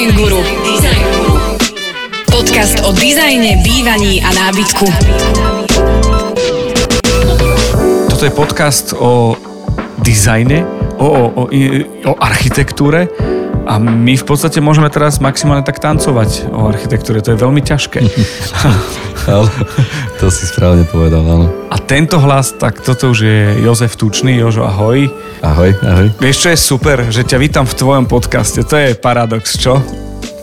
Design Guru. Design Guru. Podcast o dizajne, bývaní a nábytku. Toto je podcast o dizajne, o, o, o, o architektúre a my v podstate môžeme teraz maximálne tak tancovať o architektúre. To je veľmi ťažké. Ale to si správne povedal, áno. A tento hlas, tak toto už je Jozef Tučný. Jožo, ahoj. Ahoj, ahoj. Vieš, čo je super? Že ťa vítam v tvojom podcaste. To je paradox, čo?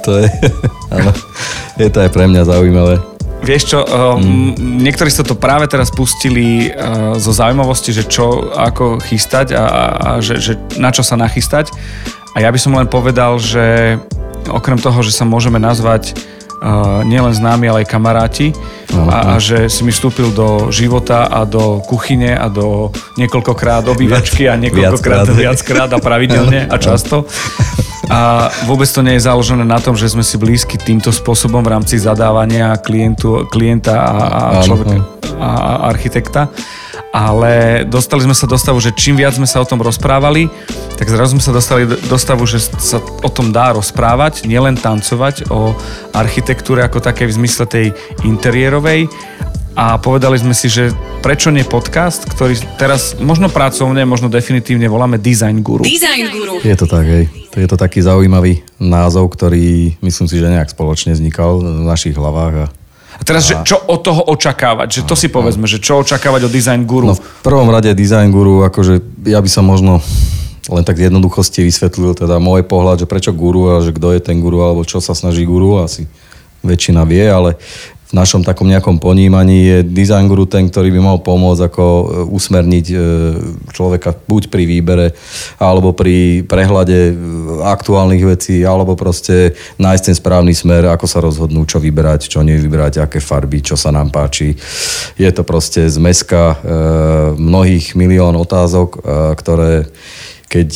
To je, áno. Je to aj pre mňa zaujímavé. Vieš čo, um, mm. niektorí sa to práve teraz pustili uh, zo zaujímavosti, že čo, ako chystať a, a, a že, že na čo sa nachystať. A ja by som len povedal, že okrem toho, že sa môžeme nazvať uh, nielen známi, ale aj kamaráti. A, a že si mi vstúpil do života a do kuchyne a do niekoľkokrát obývačky a niekoľkokrát viackrát, a pravidelne a často. A vôbec to nie je založené na tom, že sme si blízki týmto spôsobom v rámci zadávania klientu, klienta a, a človeka a architekta ale dostali sme sa do stavu, že čím viac sme sa o tom rozprávali, tak zrazu sme sa dostali do stavu, že sa o tom dá rozprávať, nielen tancovať o architektúre ako také v zmysle tej interiérovej, a povedali sme si, že prečo nie podcast, ktorý teraz možno pracovne, možno definitívne voláme Design Guru. Design Guru. Je to tak, hej. Je to taký zaujímavý názov, ktorý myslím si, že nejak spoločne vznikal v našich hlavách a a teraz, a... že čo od toho očakávať? Že to si povedzme, že čo očakávať od Design Guru? No v prvom rade Design Guru, akože ja by som možno len tak v jednoduchosti vysvetlil teda môj pohľad, že prečo guru a že kto je ten guru alebo čo sa snaží guru, asi väčšina vie, ale v našom takom nejakom ponímaní je design guru ten, ktorý by mal pomôcť ako e, usmerniť e, človeka buď pri výbere, alebo pri prehľade e, aktuálnych vecí, alebo proste nájsť ten správny smer, ako sa rozhodnú, čo vyberať, čo nevyberať, aké farby, čo sa nám páči. Je to proste zmeska mnohých milión otázok, ktoré keď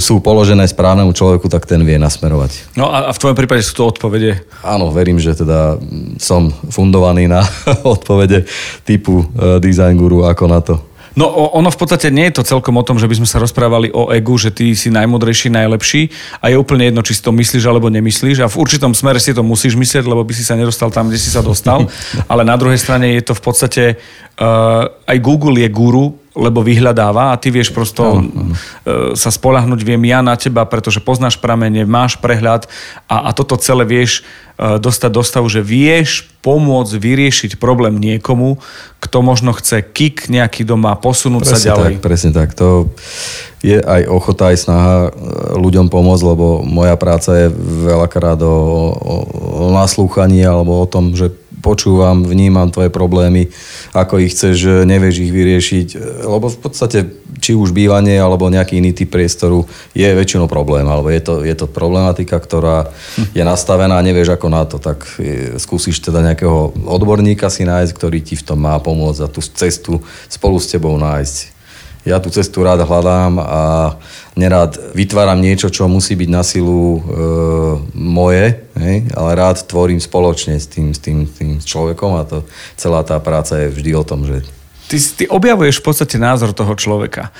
sú položené správnemu človeku, tak ten vie nasmerovať. No a v tvojom prípade sú to odpovede? Áno, verím, že teda som fundovaný na odpovede typu uh, design guru ako na to. No ono v podstate nie je to celkom o tom, že by sme sa rozprávali o egu, že ty si najmodrejší, najlepší a je úplne jedno, či si to myslíš alebo nemyslíš a v určitom smere si to musíš myslieť, lebo by si sa nedostal tam, kde si sa dostal. Ale na druhej strane je to v podstate, uh, aj Google je guru, lebo vyhľadáva a ty vieš prosto no, no. sa spolahnuť, viem ja na teba, pretože poznáš pramene, máš prehľad a, a toto celé vieš e, dostať do stavu, že vieš pomôcť vyriešiť problém niekomu, kto možno chce kick nejaký doma, posunúť presne sa ďalej. Tak, presne tak. To je aj ochota, aj snaha e, ľuďom pomôcť, lebo moja práca je veľakrát o, o, o naslúchaní alebo o tom, že počúvam, vnímam tvoje problémy, ako ich chceš, nevieš ich vyriešiť, lebo v podstate či už bývanie alebo nejaký iný typ priestoru je väčšinou problém, alebo je to, je to problematika, ktorá je nastavená a nevieš ako na to, tak skúsiš teda nejakého odborníka si nájsť, ktorý ti v tom má pomôcť a tú cestu spolu s tebou nájsť. Ja tú cestu rád hľadám a nerád vytváram niečo, čo musí byť na silu e, moje, ale rád tvorím spoločne s tým, s, tým, tým človekom a to, celá tá práca je vždy o tom, že... Ty, ty objavuješ v podstate názor toho človeka.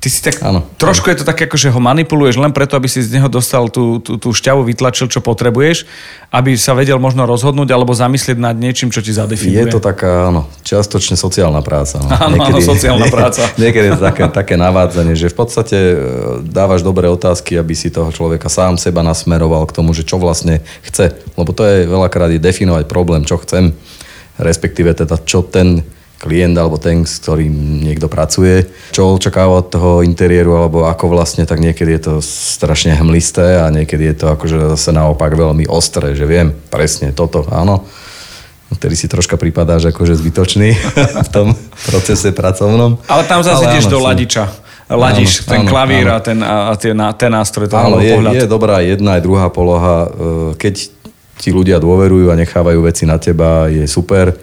Ty si tak, ano, trošku je to také, ako že ho manipuluješ len preto, aby si z neho dostal tú, tú, tú šťavu, vytlačil, čo potrebuješ, aby sa vedel možno rozhodnúť alebo zamyslieť nad niečím, čo ti zadefinuje. Je to taká, áno, čiastočne sociálna práca. No. Áno, niekedy, áno, sociálna práca. niekedy je to také, také navádzanie, že v podstate e, dávaš dobré otázky, aby si toho človeka sám seba nasmeroval k tomu, že čo vlastne chce. Lebo to je veľakrát definovať problém, čo chcem, respektíve teda čo ten klient alebo ten, s ktorým niekto pracuje, čo očakáva od toho interiéru alebo ako vlastne, tak niekedy je to strašne hmlisté a niekedy je to akože zase naopak veľmi ostré, že viem presne toto, áno. Vtedy si troška pripadáš akože zbytočný v tom procese pracovnom. Ale tam zase ideš do ladiča ladíš áno, ten áno, klavír áno. a ten, a tie, ten nástroj. Áno, je, pohľad. je dobrá jedna aj druhá poloha. E, keď ti ľudia dôverujú a nechávajú veci na teba, je super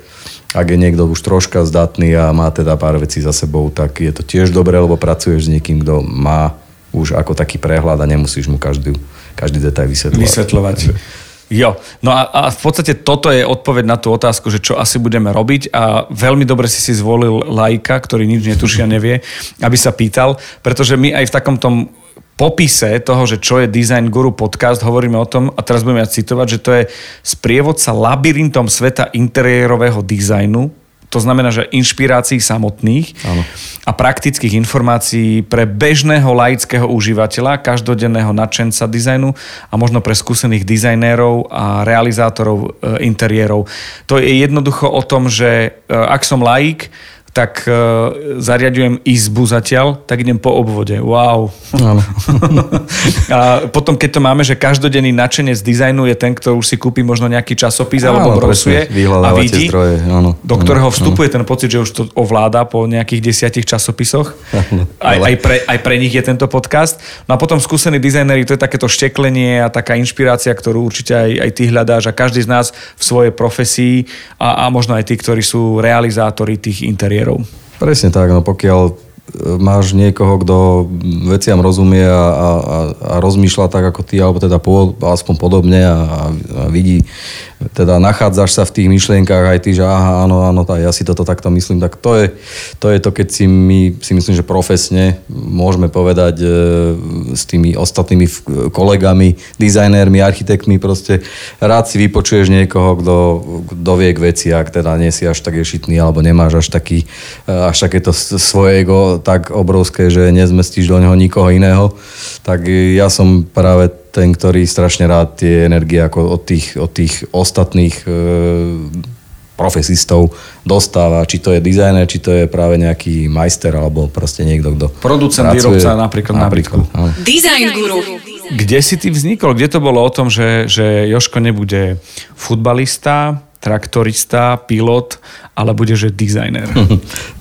ak je niekto už troška zdatný a má teda pár vecí za sebou, tak je to tiež dobré, lebo pracuješ s niekým, kto má už ako taký prehľad a nemusíš mu každý, každý detail vysvetľovať. Vysvetľovať. Jo, no a, a v podstate toto je odpoveď na tú otázku, že čo asi budeme robiť a veľmi dobre si si zvolil lajka, ktorý nič netušia, nevie, aby sa pýtal, pretože my aj v takom tom popise toho, že čo je Design Guru podcast, hovoríme o tom, a teraz budeme ja citovať, že to je sprievodca labyrintom sveta interiérového dizajnu, to znamená, že inšpirácií samotných Áno. a praktických informácií pre bežného laického užívateľa, každodenného nadšenca dizajnu a možno pre skúsených dizajnérov a realizátorov e, interiérov. To je jednoducho o tom, že e, ak som laik, tak uh, zariadujem izbu zatiaľ, tak idem po obvode. Wow. Áno. a potom, keď to máme, že každodenný nadšenec dizajnu je ten, kto už si kúpi možno nejaký časopis alebo Áno, brosuje presne, a vidí, zdroje, áno, do áno, ktorého áno. vstupuje ten pocit, že už to ovláda po nejakých desiatich časopisoch. Áno, Aj, ale- aj, pre, aj pre nich je tento podcast. No a potom skúsení dizajneri, to je takéto šteklenie a taká inšpirácia, ktorú určite aj, aj ty hľadáš a každý z nás v svojej profesii a, a možno aj tí, ktorí sú realizátori tých interiérov. Presne tak, no pokiaľ e, máš niekoho, kto veciam rozumie a, a, a, rozmýšľa tak ako ty, alebo teda po, aspoň podobne a, a vidí, teda nachádzaš sa v tých myšlienkách aj ty, že aha, áno, áno, tá, ja si toto takto myslím, tak to je to, je to keď si my, si myslím, že profesne môžeme povedať e, s tými ostatnými kolegami, dizajnérmi, architektmi, proste rád si vypočuješ niekoho, kto, kto vie k veci, ak teda nie si až tak ješitný, alebo nemáš až taký, e, až takéto svoje ego tak obrovské, že nezmestíš do neho nikoho iného, tak ja som práve ten, ktorý strašne rád tie energie ako od tých, od tých ostatných e, profesistov dostáva, či to je dizajner, či to je práve nejaký majster, alebo proste niekto, kto Producent, pracuje. výrobca napríklad na napríklad áno. Design Guru. Kde si ty vznikol? Kde to bolo o tom, že, že Joško nebude futbalista, traktorista, pilot, ale bude, že dizajner?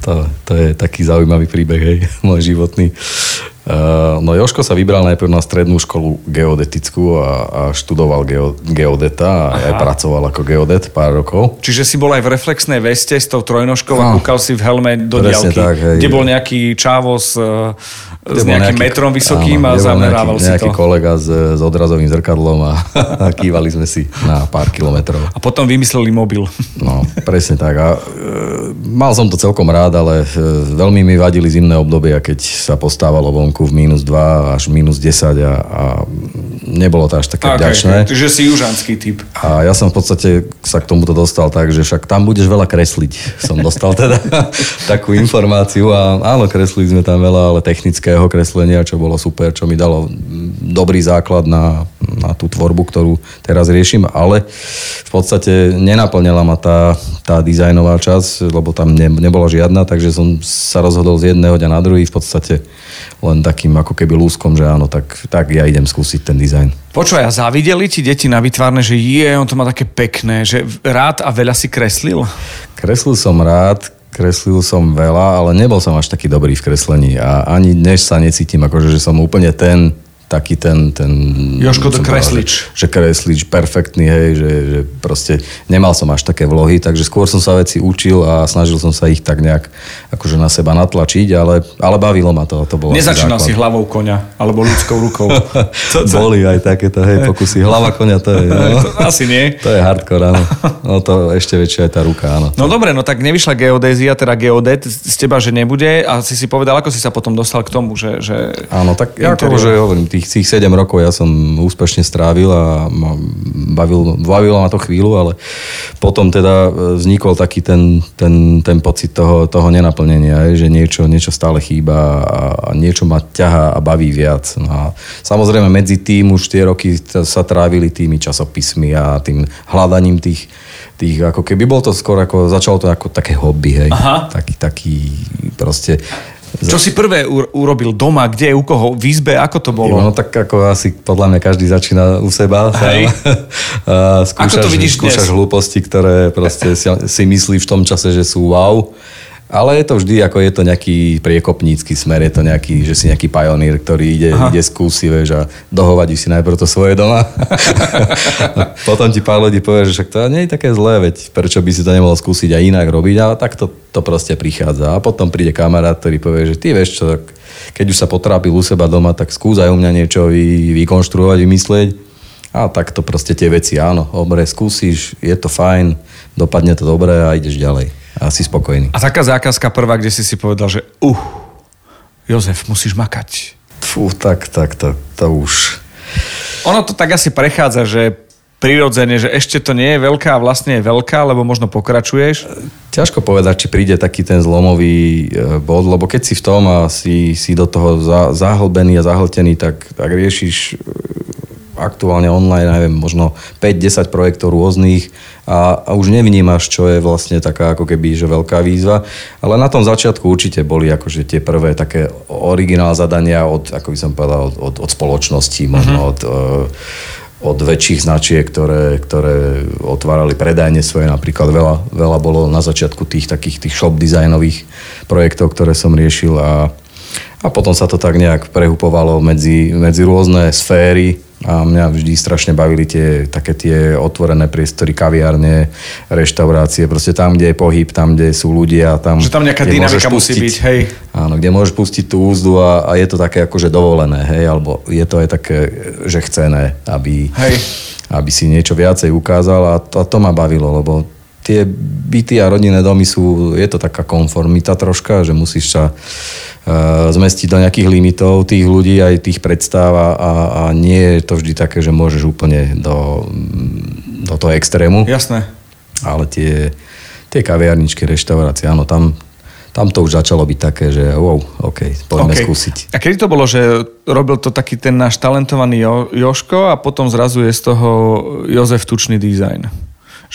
To, to je taký zaujímavý príbeh, hej, môj životný. Uh, no Joško sa vybral najprv na strednú školu geodetickú a, a študoval geo, geodeta a aj pracoval ako geodet pár rokov. Čiže si bol aj v reflexnej veste s tou trojnožkou a Áno. kúkal si v helme do diaľky, tak, hej. kde bol nejaký čávo s, e, s bol nejakým nejaký- metrom vysokým áno, a zamerával nejaký, si nejaký to. kolega s, s odrazovým zrkadlom a, a kývali sme si na pár kilometrov. A potom vymysleli mobil. No, presne tak. A, e, mal som to celkom rád, ale e, veľmi mi vadili zimné obdobia, keď sa postávalo vonku v minus 2 až minus 10 a, a nebolo to až také Okay, vďačné. Čiže si južanský typ. A ja som v podstate sa k tomuto dostal tak, že však tam budeš veľa kresliť. Som dostal teda takú informáciu a áno, kreslili sme tam veľa, ale technického kreslenia, čo bolo super, čo mi dalo dobrý základ na, na tú tvorbu, ktorú teraz riešim, ale v podstate nenaplňala ma tá, tá dizajnová časť, lebo tam ne, nebola žiadna, takže som sa rozhodol z jedného dňa na druhý v podstate len takým ako keby lúskom, že áno, tak, tak ja idem skúsiť ten dizajn. Počúvaj, a závideli ti deti na vytvárne, že je, on to má také pekné, že rád a veľa si kreslil? Kreslil som rád, kreslil som veľa, ale nebol som až taký dobrý v kreslení a ani dnes sa necítim, akože, že som úplne ten, taký ten... ten Jožko to som povedal, kreslič. Že, že kreslič, perfektný, hej, že, že proste nemal som až také vlohy, takže skôr som sa veci učil a snažil som sa ich tak nejak akože na seba natlačiť, ale, ale bavilo ma to. to bolo Nezačínal si hlavou koňa, alebo ľudskou rukou. Co, co? Boli aj takéto, hej, pokusy. Hlava konia, to je... No, To asi nie. to je hardcore, áno. No to ešte väčšia je tá ruka, áno. No dobre, no tak nevyšla geodézia, teda geodet z teba, že nebude a si si povedal, ako si sa potom dostal k tomu, že... že Áno, tak ja ako, Interiér. že hovorím, tých, tých 7 rokov ja som úspešne strávil a bavil, bavilo ma to chvíľu, ale potom teda e, vznikol taký ten, ten, ten pocit toho, toho nenaplnenia, že niečo, niečo stále chýba a, niečo ma ťahá a baví viac. No a samozrejme medzi tým už tie roky sa trávili tými časopismi a tým hľadaním tých, tých ako keby bol to skôr ako, začalo to ako také hobby, hej. Aha. Taký, taký proste čo si prvé urobil doma, kde, u koho, v izbe, ako to bolo? No tak ako asi podľa mňa každý začína u seba. Hej. A skúšaš, Ako to vidíš skúšaš dnes? hlúposti, ktoré proste si, si myslí v tom čase, že sú wow. Ale je to vždy, ako je to nejaký priekopnícky smer, je to nejaký, že si nejaký pionír, ktorý ide, ide skúsi, vieš, a dohovadí si najprv to svoje doma. a potom ti pár ľudí povie, že však to nie je také zlé, veď prečo by si to nemohol skúsiť aj inak robiť, ale tak to, to proste prichádza. A potom príde kamarát, ktorý povie, že ty vieš čo, tak keď už sa potrápil u seba doma, tak skús aj u mňa niečo vy, vykonštruovať, vymyslieť. A tak to proste tie veci, áno, dobre, skúsiš, je to fajn, dopadne to dobre a ideš ďalej. Si spokojný. A taká zákazka prvá, kde si si povedal, že uh, Jozef, musíš makať. Fú, tak, tak, to, to už... Ono to tak asi prechádza, že prirodzene, že ešte to nie je veľká a vlastne je veľká, lebo možno pokračuješ? Ťažko povedať, či príde taký ten zlomový e, bod, lebo keď si v tom a si, si do toho za, zahlbený a zahltený, tak, tak riešiš e, aktuálne online, neviem, možno 5-10 projektov rôznych a, a už nevnímaš, čo je vlastne taká ako keby, že veľká výzva. Ale na tom začiatku určite boli akože tie prvé také originál zadania od, ako by som povedal, od, od, od spoločnosti, možno uh-huh. od, od väčších značiek, ktoré, ktoré otvárali predajne svoje. Napríklad veľa, veľa bolo na začiatku tých takých tých shop dizajnových projektov, ktoré som riešil a, a potom sa to tak nejak prehupovalo medzi, medzi rôzne sféry a mňa vždy strašne bavili tie také tie otvorené priestory, kaviárne, reštaurácie, proste tam, kde je pohyb, tam, kde sú ľudia. Tam, že tam nejaká dynamika musí byť, hej. Áno, kde môžeš pustiť tú úzdu a, a je to také akože dovolené, hej, alebo je to aj také, že chcené, aby, hej. aby si niečo viacej ukázal a to, a to ma bavilo, lebo tie byty a rodinné domy sú, je to taká konformita troška, že musíš sa Eh, zmestiť do nejakých limitov tých ľudí, aj tých predstav a, a, a nie je to vždy také, že môžeš úplne do, do toho extrému. Jasné. Ale tie, tie kaviarničky, reštaurácie, áno, tam, tam to už začalo byť také, že wow, OK, poďme okay. skúsiť. A kedy to bolo, že robil to taký ten náš talentovaný jo- Joško a potom zrazu je z toho Jozef Tučný dizajn?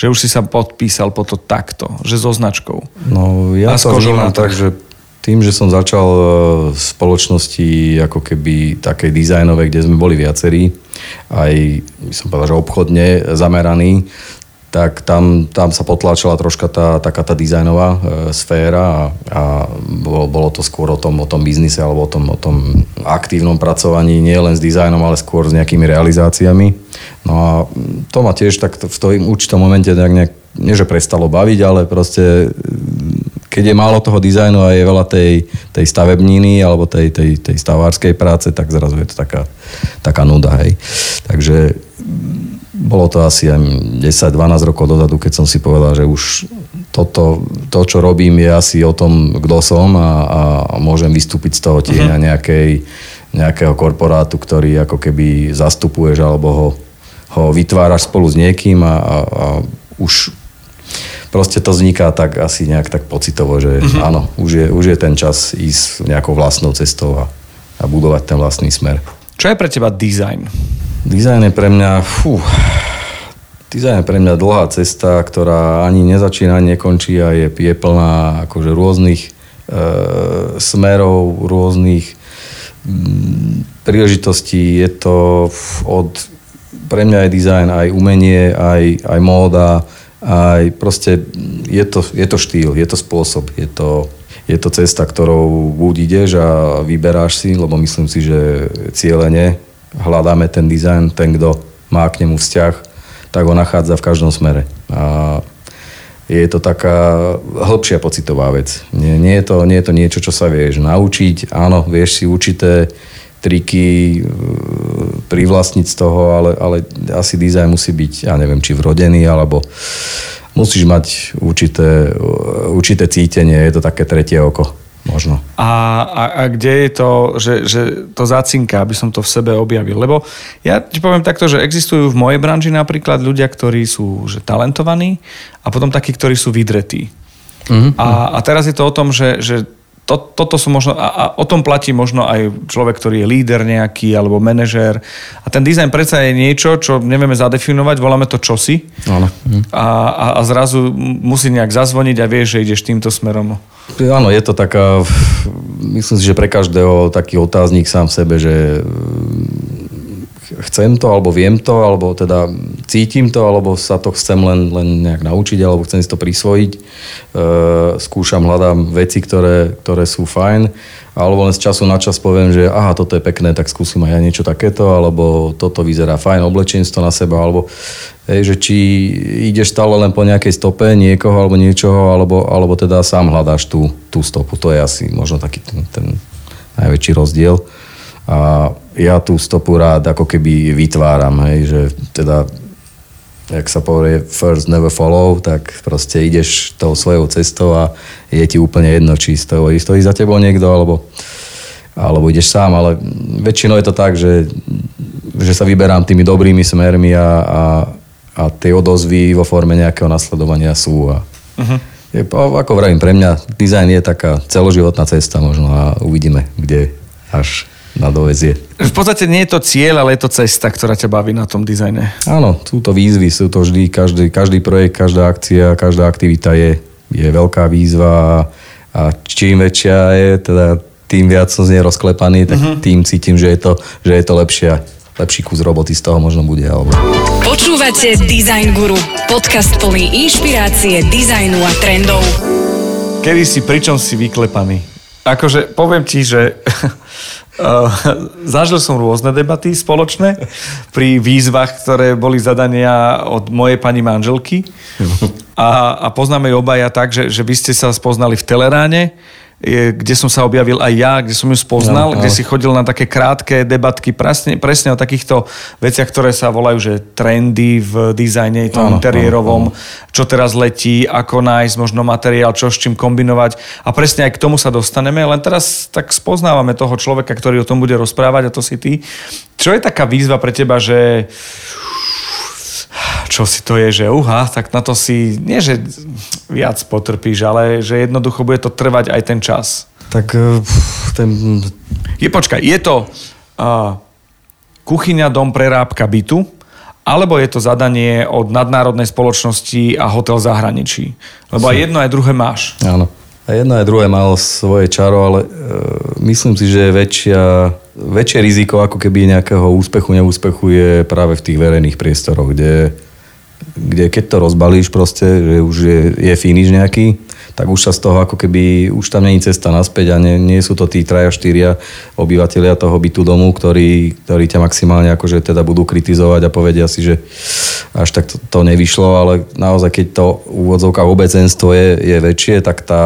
Že už si sa podpísal po to takto, že so značkou. No ja sa vnímam tak, že tým, že som začal e, v spoločnosti ako keby takej dizajnovej, kde sme boli viacerí, aj som povedal, že obchodne zameraní, tak tam, tam sa potláčala troška tá, taká tá dizajnová e, sféra a, a bolo, bolo to skôr o tom, o tom biznise alebo o tom, o tom aktívnom pracovaní, nie len s dizajnom, ale skôr s nejakými realizáciami. No a to ma tiež tak v tom určitom momente nejak, nejak nie že prestalo baviť, ale proste keď je málo toho dizajnu a je veľa tej, tej stavebniny alebo tej, tej, tej stavárskej práce, tak zrazu je to taká, taká nuda. Hej. Takže bolo to asi aj 10-12 rokov dozadu, keď som si povedal, že už toto, to, čo robím, je asi o tom, kto som a, a môžem vystúpiť z toho tieňa uh-huh. nejakej, nejakého korporátu, ktorý ako keby zastupuješ alebo ho, ho vytváraš spolu s niekým a, a, a už proste to vzniká tak asi nejak tak pocitovo, že uh-huh. áno, už je, už je ten čas ísť nejakou vlastnou cestou a, a budovať ten vlastný smer. Čo je pre teba dizajn? Dizajn je pre mňa, fú, dizajn je pre mňa dlhá cesta, ktorá ani nezačína, nekončí a je, je plná akože rôznych e, smerov, rôznych m, príležitostí. Je to od, pre mňa je dizajn aj umenie, aj, aj móda, a proste je to, je to štýl, je to spôsob, je to, je to cesta, ktorou buď ideš a vyberáš si, lebo myslím si, že cieľene hľadáme ten dizajn, ten, kto má k nemu vzťah, tak ho nachádza v každom smere. A je to taká hĺbšia pocitová vec. Nie, nie, je to, nie je to niečo, čo sa vieš naučiť. Áno, vieš si určité triky, e, privlastniť z toho, ale, ale asi dizajn musí byť, ja neviem, či vrodený, alebo musíš mať určité, určité cítenie, je to také tretie oko. Možno. A, a, a kde je to, že, že to zacinka, aby som to v sebe objavil? Lebo ja ti poviem takto, že existujú v mojej branži napríklad ľudia, ktorí sú že talentovaní a potom takí, ktorí sú vydretí. Mm-hmm. A, a teraz je to o tom, že, že to, toto sú možno, a, a o tom platí možno aj človek, ktorý je líder nejaký, alebo manažér. A ten dizajn predsa je niečo, čo nevieme zadefinovať, voláme to čosi. Áno. A, a, a zrazu musí nejak zazvoniť a vieš, že ideš týmto smerom. Áno, je to taká, myslím si, že pre každého taký otáznik sám v sebe, že chcem to, alebo viem to, alebo teda cítim to, alebo sa to chcem len, len nejak naučiť, alebo chcem si to prisvojiť. E, skúšam, hľadám veci, ktoré, ktoré sú fajn, alebo len z času na čas poviem, že aha, toto je pekné, tak skúsim aj ja niečo takéto, alebo toto vyzerá fajn, oblečenstvo na seba, alebo hej, že či ideš stále len po nejakej stope niekoho alebo niečoho, alebo, alebo teda sám hľadáš tú, tú stopu. To je asi možno taký ten, ten najväčší rozdiel. A ja tú stopu rád ako keby vytváram, hej, že teda jak sa povie first never follow, tak proste ideš tou svojou cestou a je ti úplne jedno, či stojí, stojí za tebou niekto, alebo alebo ideš sám, ale väčšinou je to tak, že, že sa vyberám tými dobrými smermi a, a, a tie odozvy vo forme nejakého nasledovania sú. A uh-huh. je, ako vravím, pre mňa dizajn je taká celoživotná cesta možno a uvidíme, kde až na dovezie. V podstate nie je to cieľ, ale je to cesta, ktorá ťa baví na tom dizajne. Áno, sú to výzvy, sú to vždy, každý, každý projekt, každá akcia, každá aktivita je, je veľká výzva a čím väčšia je, teda tým viac som z nej rozklepaný, tak uh-huh. tým cítim, že je to, že je to lepšia, lepší kus roboty z toho možno bude. Alebo... Počúvate Design Guru, podcast plný inšpirácie, dizajnu a trendov. Kedy si, pričom si vyklepaný? Akože poviem ti, že Uh, zažil som rôzne debaty spoločné pri výzvach, ktoré boli zadania od mojej pani manželky. A, a poznáme ju obaja tak, že, že vy ste sa spoznali v Teleráne kde som sa objavil aj ja, kde som ju spoznal, no, kde si chodil na také krátke debatky presne, presne o takýchto veciach, ktoré sa volajú, že trendy v dizajne, tom interiérovom, čo teraz letí, ako nájsť možno materiál, čo s čím kombinovať. A presne aj k tomu sa dostaneme, len teraz tak spoznávame toho človeka, ktorý o tom bude rozprávať a to si ty. Čo je taká výzva pre teba, že čo si to je, že uha, tak na to si nie, že viac potrpíš, ale že jednoducho bude to trvať aj ten čas. Tak e, ten... Je, počkaj, je to uh, kuchyňa, dom, prerábka bytu, alebo je to zadanie od nadnárodnej spoločnosti a hotel zahraničí? Lebo aj jedno, aj druhé máš. Áno. A jedno aj druhé malo svoje čaro, ale e, myslím si, že väčšia, väčšie riziko ako keby nejakého úspechu, neúspechu je práve v tých verejných priestoroch, kde kde keď to rozbalíš proste, že už je, je finish nejaký, tak už sa z toho ako keby, už tam není cesta naspäť a nie, nie sú to tí traja, štyria obyvateľia toho bytu domu, ktorí, ktorí ťa maximálne akože teda budú kritizovať a povedia si, že až tak to, to nevyšlo, ale naozaj keď to úvodzovka obecenstvo je, je väčšie, tak tá,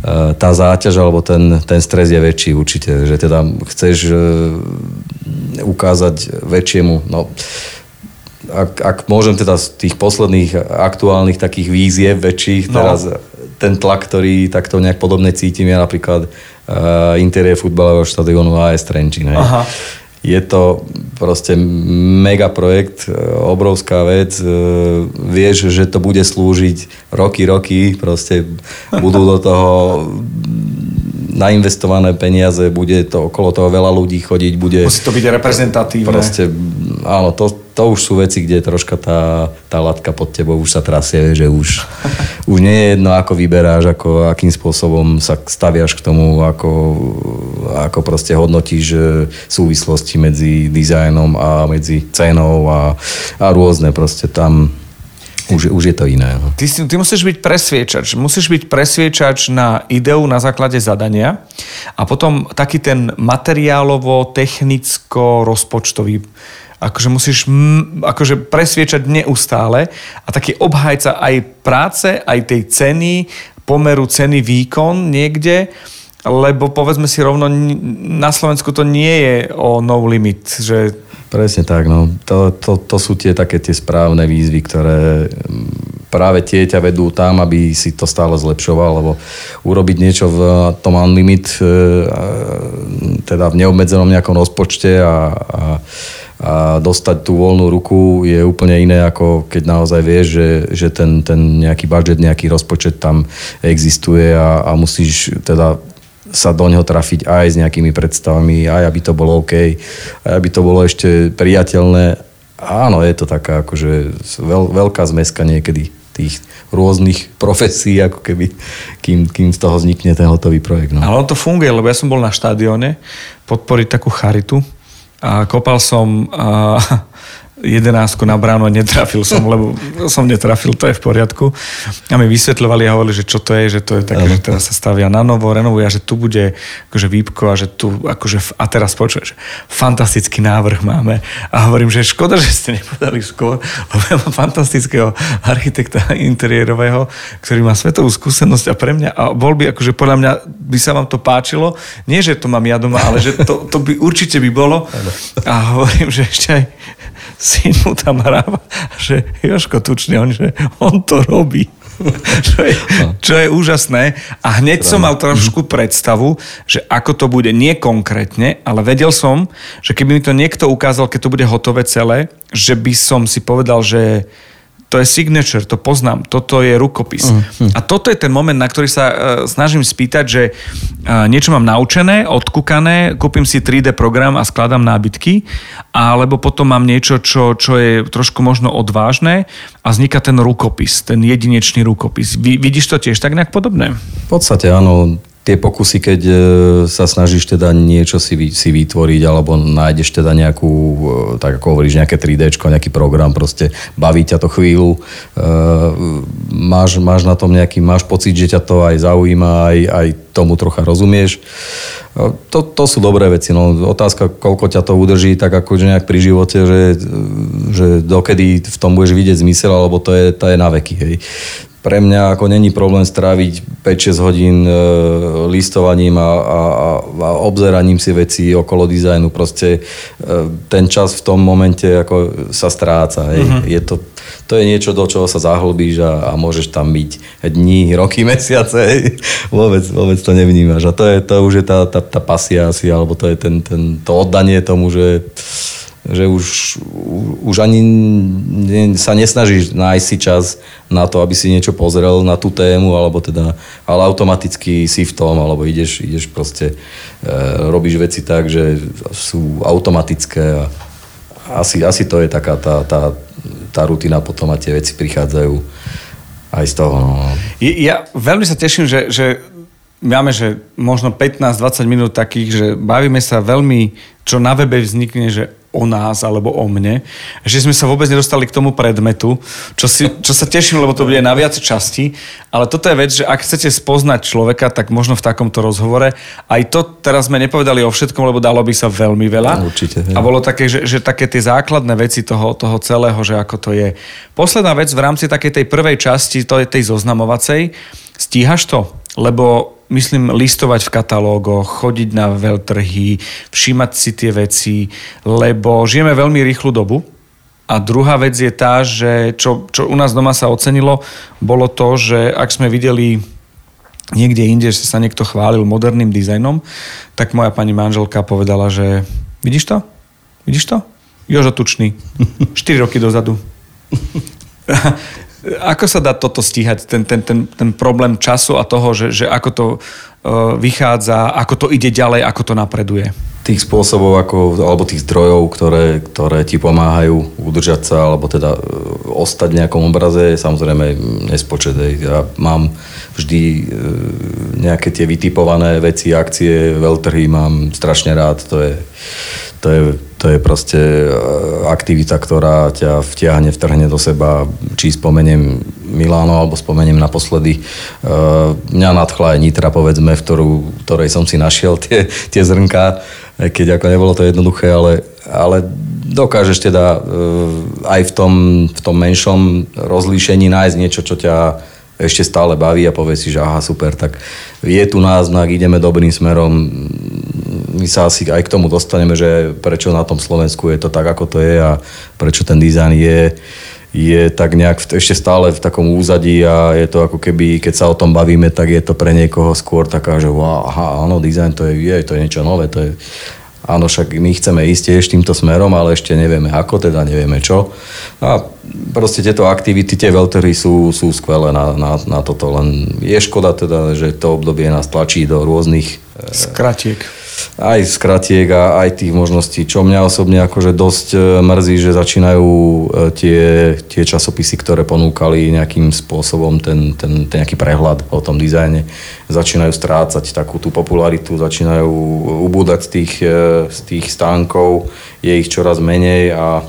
e, tá záťaž alebo ten, ten stres je väčší určite, že teda chceš e, ukázať väčšiemu, no ak, ak môžem teda z tých posledných aktuálnych takých víziev väčších, no. teraz ten tlak, ktorý takto nejak podobne cítim, ja napríklad uh, interiér futbalového štadiónu AS Trenčín. Aha. Je to proste mega projekt, e, obrovská vec. E, vieš, že to bude slúžiť roky, roky. Proste budú do toho nainvestované peniaze, bude to okolo toho veľa ľudí chodiť, bude... Musí to byť reprezentatívne. Proste, áno, to, to už sú veci, kde troška tá, tá latka pod tebou už sa trasie, že už, už nie je jedno, ako vyberáš, ako, akým spôsobom sa staviaš k tomu, ako, ako proste hodnotíš e, súvislosti medzi dizajnom a medzi cenou a, a rôzne proste tam už, už je to iné. No. Ty, ty musíš byť presviečač. Musíš byť presviečač na ideu na základe zadania a potom taký ten materiálovo-technicko-rozpočtový akože musíš akože presviečať neustále a taký obhajca aj práce, aj tej ceny, pomeru ceny výkon niekde, lebo povedzme si rovno, na Slovensku to nie je o no limit, že Presne tak, no. To, to, to sú tie také tie správne výzvy, ktoré práve tie ťa vedú tam, aby si to stále zlepšoval, lebo urobiť niečo v tom unlimit, e, teda v neobmedzenom nejakom rozpočte a, a, a dostať tú voľnú ruku je úplne iné, ako keď naozaj vieš, že, že ten, ten nejaký budget, nejaký rozpočet tam existuje a, a musíš teda sa do neho trafiť aj s nejakými predstavami, aj aby to bolo OK, aj aby to bolo ešte priateľné. Áno, je to taká akože veľ, veľká zmeska niekedy tých rôznych profesí, ako keby, kým, kým z toho vznikne ten hotový projekt. No. Ale on to funguje, lebo ja som bol na štadióne podporiť takú charitu a kopal som a, jedenáctku na bránu a netrafil som, lebo som netrafil, to je v poriadku. A mi vysvetľovali a hovorili, že čo to je, že to je také, že teraz sa stavia na novo, renovuje a že tu bude akože výpko a že tu akože, a teraz počuješ, fantastický návrh máme. A hovorím, že škoda, že ste nepodali skôr, lebo ja mám fantastického architekta interiérového, ktorý má svetovú skúsenosť a pre mňa, a bol by akože podľa mňa by sa vám to páčilo, nie, že to mám ja doma, ale že to, to by určite by bolo. A hovorím, že ešte aj syn mu tam hráva, že Joško Tučný, on, že on to robí. čo, je, čo je úžasné. A hneď som mal trošku predstavu, že ako to bude, nie konkrétne, ale vedel som, že keby mi to niekto ukázal, keď to bude hotové celé, že by som si povedal, že to je signature, to poznám, toto je rukopis. Uh, uh. A toto je ten moment, na ktorý sa uh, snažím spýtať, že uh, niečo mám naučené, odkúkané, kúpim si 3D program a skladám nábytky, alebo potom mám niečo, čo, čo je trošku možno odvážne a vzniká ten rukopis, ten jedinečný rukopis. Vy, vidíš to tiež tak nejak podobné? V podstate áno, tie pokusy, keď e, sa snažíš teda niečo si, si vytvoriť alebo nájdeš teda nejakú, e, tak ako hovoríš, nejaké 3D, nejaký program, proste baví ťa to chvíľu, e, máš, máš na tom nejaký, máš pocit, že ťa to aj zaujíma, aj, aj tomu trocha rozumieš. To, to sú dobré veci. No, otázka, koľko ťa to udrží, tak akože nejak pri živote, že, že dokedy v tom budeš vidieť zmysel, alebo to je, to je na veky. Hej pre mňa ako není problém stráviť 5-6 hodín e, listovaním a, a, a obzeraním si veci okolo dizajnu. Proste e, ten čas v tom momente ako sa stráca. Hej. Uh-huh. Je to, to je niečo, do čoho sa zahlbíš a, a môžeš tam byť dní, roky, mesiace. Hej. Vôbec, vôbec to nevnímaš. A to, je, to už je tá, tá, tá pasia asi, alebo to je ten, ten, to oddanie tomu, že že už, už ani sa nesnažíš nájsť si čas na to, aby si niečo pozrel na tú tému, alebo teda, ale automaticky si v tom, alebo ideš, ideš proste, e, robíš veci tak, že sú automatické a asi, asi to je taká tá, tá, tá rutina potom a tie veci prichádzajú aj z toho. No. Ja veľmi sa teším, že, že máme, že možno 15-20 minút takých, že bavíme sa veľmi, čo na webe vznikne, že o nás alebo o mne, že sme sa vôbec nedostali k tomu predmetu, čo, si, čo sa teším, lebo to bude na viac časti, ale toto je vec, že ak chcete spoznať človeka, tak možno v takomto rozhovore, aj to teraz sme nepovedali o všetkom, lebo dalo by sa veľmi veľa. Určite. A bolo také, že, že také tie základné veci toho, toho celého, že ako to je. Posledná vec v rámci takej tej prvej časti, to je tej zoznamovacej, stíhaš to? Lebo myslím, listovať v katalógoch, chodiť na veľtrhy, všímať si tie veci, lebo žijeme veľmi rýchlu dobu. A druhá vec je tá, že čo, čo u nás doma sa ocenilo, bolo to, že ak sme videli niekde inde, že sa niekto chválil moderným dizajnom, tak moja pani manželka povedala, že vidíš to? Vidíš to? Jožo Tučný. 4 roky dozadu. Ako sa dá toto stíhať, ten, ten, ten, ten problém času a toho, že, že ako to uh, vychádza, ako to ide ďalej, ako to napreduje? Tých spôsobov, ako, alebo tých zdrojov, ktoré, ktoré ti pomáhajú udržať sa, alebo teda uh, ostať v nejakom obraze, je samozrejme nespočet. Ja mám vždy uh, nejaké tie vytipované veci, akcie, veľtrhy mám strašne rád. To je, to je to je proste e, aktivita, ktorá ťa vtiahne, vtrhne do seba. Či spomeniem Miláno, alebo spomeniem naposledy. E, mňa nadchla aj Nitra, povedzme, v ktorú, ktorej som si našiel tie, tie zrnká, keď ako nebolo to jednoduché, ale, ale dokážeš teda e, aj v tom, v tom menšom rozlíšení nájsť niečo, čo ťa ešte stále baví a povie si, že aha, super, tak je tu náznak, ideme dobrým smerom. My sa asi aj k tomu dostaneme, že prečo na tom Slovensku je to tak, ako to je a prečo ten dizajn je je tak nejak ešte stále v takom úzadí a je to ako keby, keď sa o tom bavíme, tak je to pre niekoho skôr taká, že wow, aha, áno, dizajn to je, je, to je niečo nové, to je, áno, však my chceme ísť tiež týmto smerom, ale ešte nevieme ako, teda nevieme čo. A proste tieto aktivity, tie veľtery sú, sú skvelé na, na, na toto, len je škoda teda, že to obdobie nás tlačí do rôznych... Skratiek aj skratiek a aj tých možností. Čo mňa osobne akože dosť e, mrzí, že začínajú e, tie, tie časopisy, ktoré ponúkali nejakým spôsobom ten, ten, ten nejaký prehľad o tom dizajne, začínajú strácať takú tú popularitu, začínajú ubúdať z tých, e, z tých stánkov, je ich čoraz menej a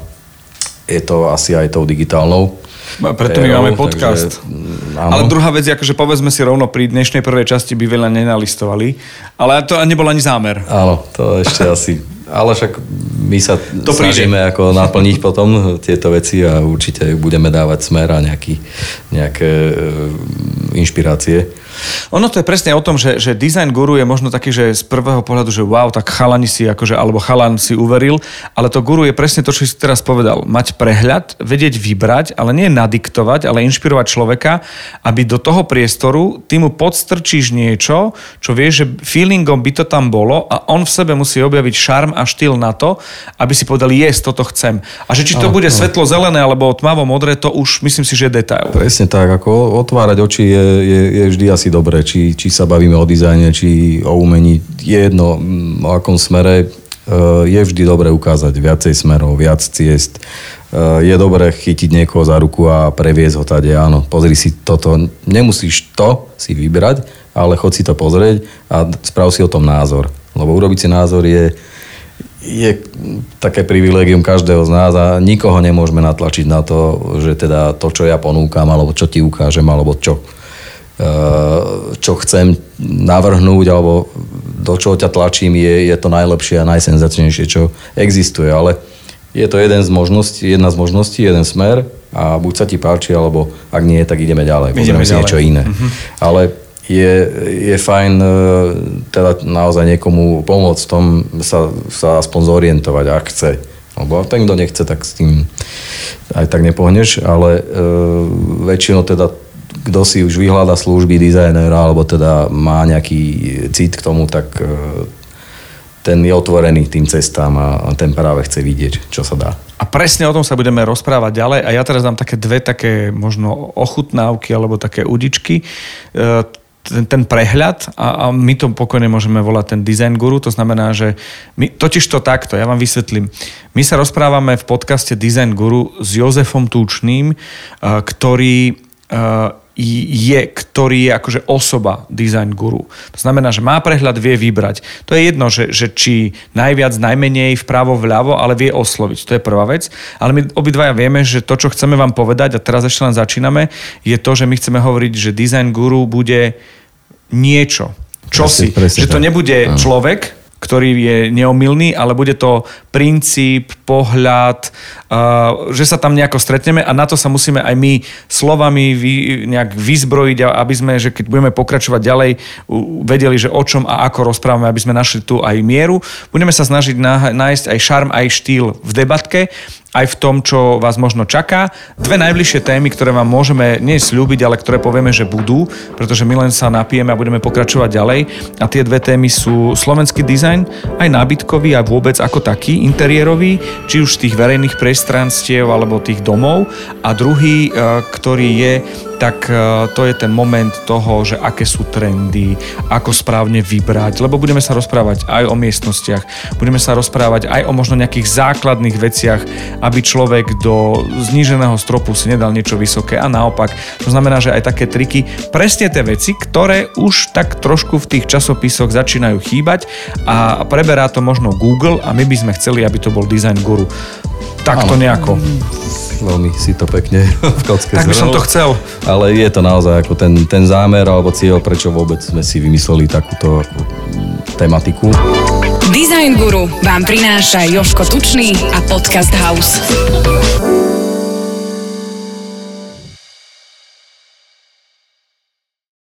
je to asi aj tou digitálnou preto my máme podcast. Takže, ale druhá vec je, akože povedzme si rovno, pri dnešnej prvej časti by veľa nenalistovali, ale to nebol ani zámer. Áno, to ešte asi. Ale však my sa to snažíme príde. ako naplniť potom tieto veci a určite budeme dávať smer a nejaký, nejaké e, inšpirácie. Ono to je presne o tom, že, že design guru je možno taký, že z prvého pohľadu, že wow, tak chalani si akože, alebo chalan si uveril, ale to guru je presne to, čo si teraz povedal. Mať prehľad, vedieť vybrať, ale nie nadiktovať, ale inšpirovať človeka, aby do toho priestoru ty mu podstrčíš niečo, čo vieš, že feelingom by to tam bolo a on v sebe musí objaviť šarm a štýl na to, aby si povedal, yes, toto chcem. A že či to bude svetlo zelené alebo tmavo modré, to už myslím si, že je detail. Presne tak, ako otvárať oči je, je, je vždy asi dobré, či, či sa bavíme o dizajne, či o umení, je jedno o akom smere, e, je vždy dobré ukázať viacej smerov, viac ciest. E, je dobré chytiť niekoho za ruku a previesť ho tady, áno, pozri si toto, nemusíš to si vybrať, ale chod si to pozrieť a sprav si o tom názor. Lebo urobiť si názor je, je také privilégium každého z nás a nikoho nemôžeme natlačiť na to, že teda to, čo ja ponúkam, alebo čo ti ukážem, alebo čo, čo chcem navrhnúť, alebo do čoho ťa tlačím, je, je to najlepšie a najsenzačnejšie, čo existuje. Ale je to jeden z možností, jedna z možností, jeden smer a buď sa ti páči, alebo ak nie, tak ideme ďalej. Pozrieme si niečo iné. Uh-huh. Ale je, je fajn e, teda naozaj niekomu pomôcť v tom sa, sa aspoň zorientovať, ak chce. Lebo ten, kto nechce, tak s tým aj tak nepohneš, ale e, väčšinou teda kto si už vyhľada služby dizajnera alebo teda má nejaký cit k tomu, tak e, ten je otvorený tým cestám a ten práve chce vidieť, čo sa dá. A presne o tom sa budeme rozprávať ďalej a ja teraz dám také dve také možno ochutnávky alebo také udičky. E, ten, ten prehľad a, a my to pokojne môžeme volať ten design guru, to znamená, že my, totiž to takto, ja vám vysvetlím. My sa rozprávame v podcaste Design Guru s Jozefom Tučným, ktorý je, ktorý je akože osoba design guru. To znamená, že má prehľad, vie vybrať. To je jedno, že, že či najviac, najmenej, vpravo, vľavo, ale vie osloviť. To je prvá vec. Ale my obidvaja vieme, že to, čo chceme vám povedať, a teraz ešte len začíname, je to, že my chceme hovoriť, že design guru bude niečo. Čosi. Presne, presne že to nebude človek, ktorý je neomilný, ale bude to princíp, pohľad, že sa tam nejako stretneme a na to sa musíme aj my slovami nejak vyzbrojiť, aby sme, že keď budeme pokračovať ďalej, vedeli, že o čom a ako rozprávame, aby sme našli tu aj mieru. Budeme sa snažiť nájsť aj šarm, aj štýl v debatke aj v tom, čo vás možno čaká. Dve najbližšie témy, ktoré vám môžeme nie slúbiť, ale ktoré povieme, že budú, pretože my len sa napijeme a budeme pokračovať ďalej. A tie dve témy sú slovenský dizajn, aj nábytkový a vôbec ako taký, interiérový, či už tých verejných priestranstiev alebo tých domov. A druhý, e, ktorý je tak e, to je ten moment toho, že aké sú trendy, ako správne vybrať, lebo budeme sa rozprávať aj o miestnostiach, budeme sa rozprávať aj o možno nejakých základných veciach, aby človek do zníženého stropu si nedal niečo vysoké a naopak. To znamená, že aj také triky, presne tie veci, ktoré už tak trošku v tých časopisoch začínajú chýbať a preberá to možno Google a my by sme chceli, aby to bol design guru. Takto nejako veľmi si to pekne v kocke Tak by som to chcel. Ale je to naozaj ako ten, ten zámer alebo cieľ, prečo vôbec sme si vymysleli takúto tematiku. Design Guru vám prináša Joško Tučný a Podcast House.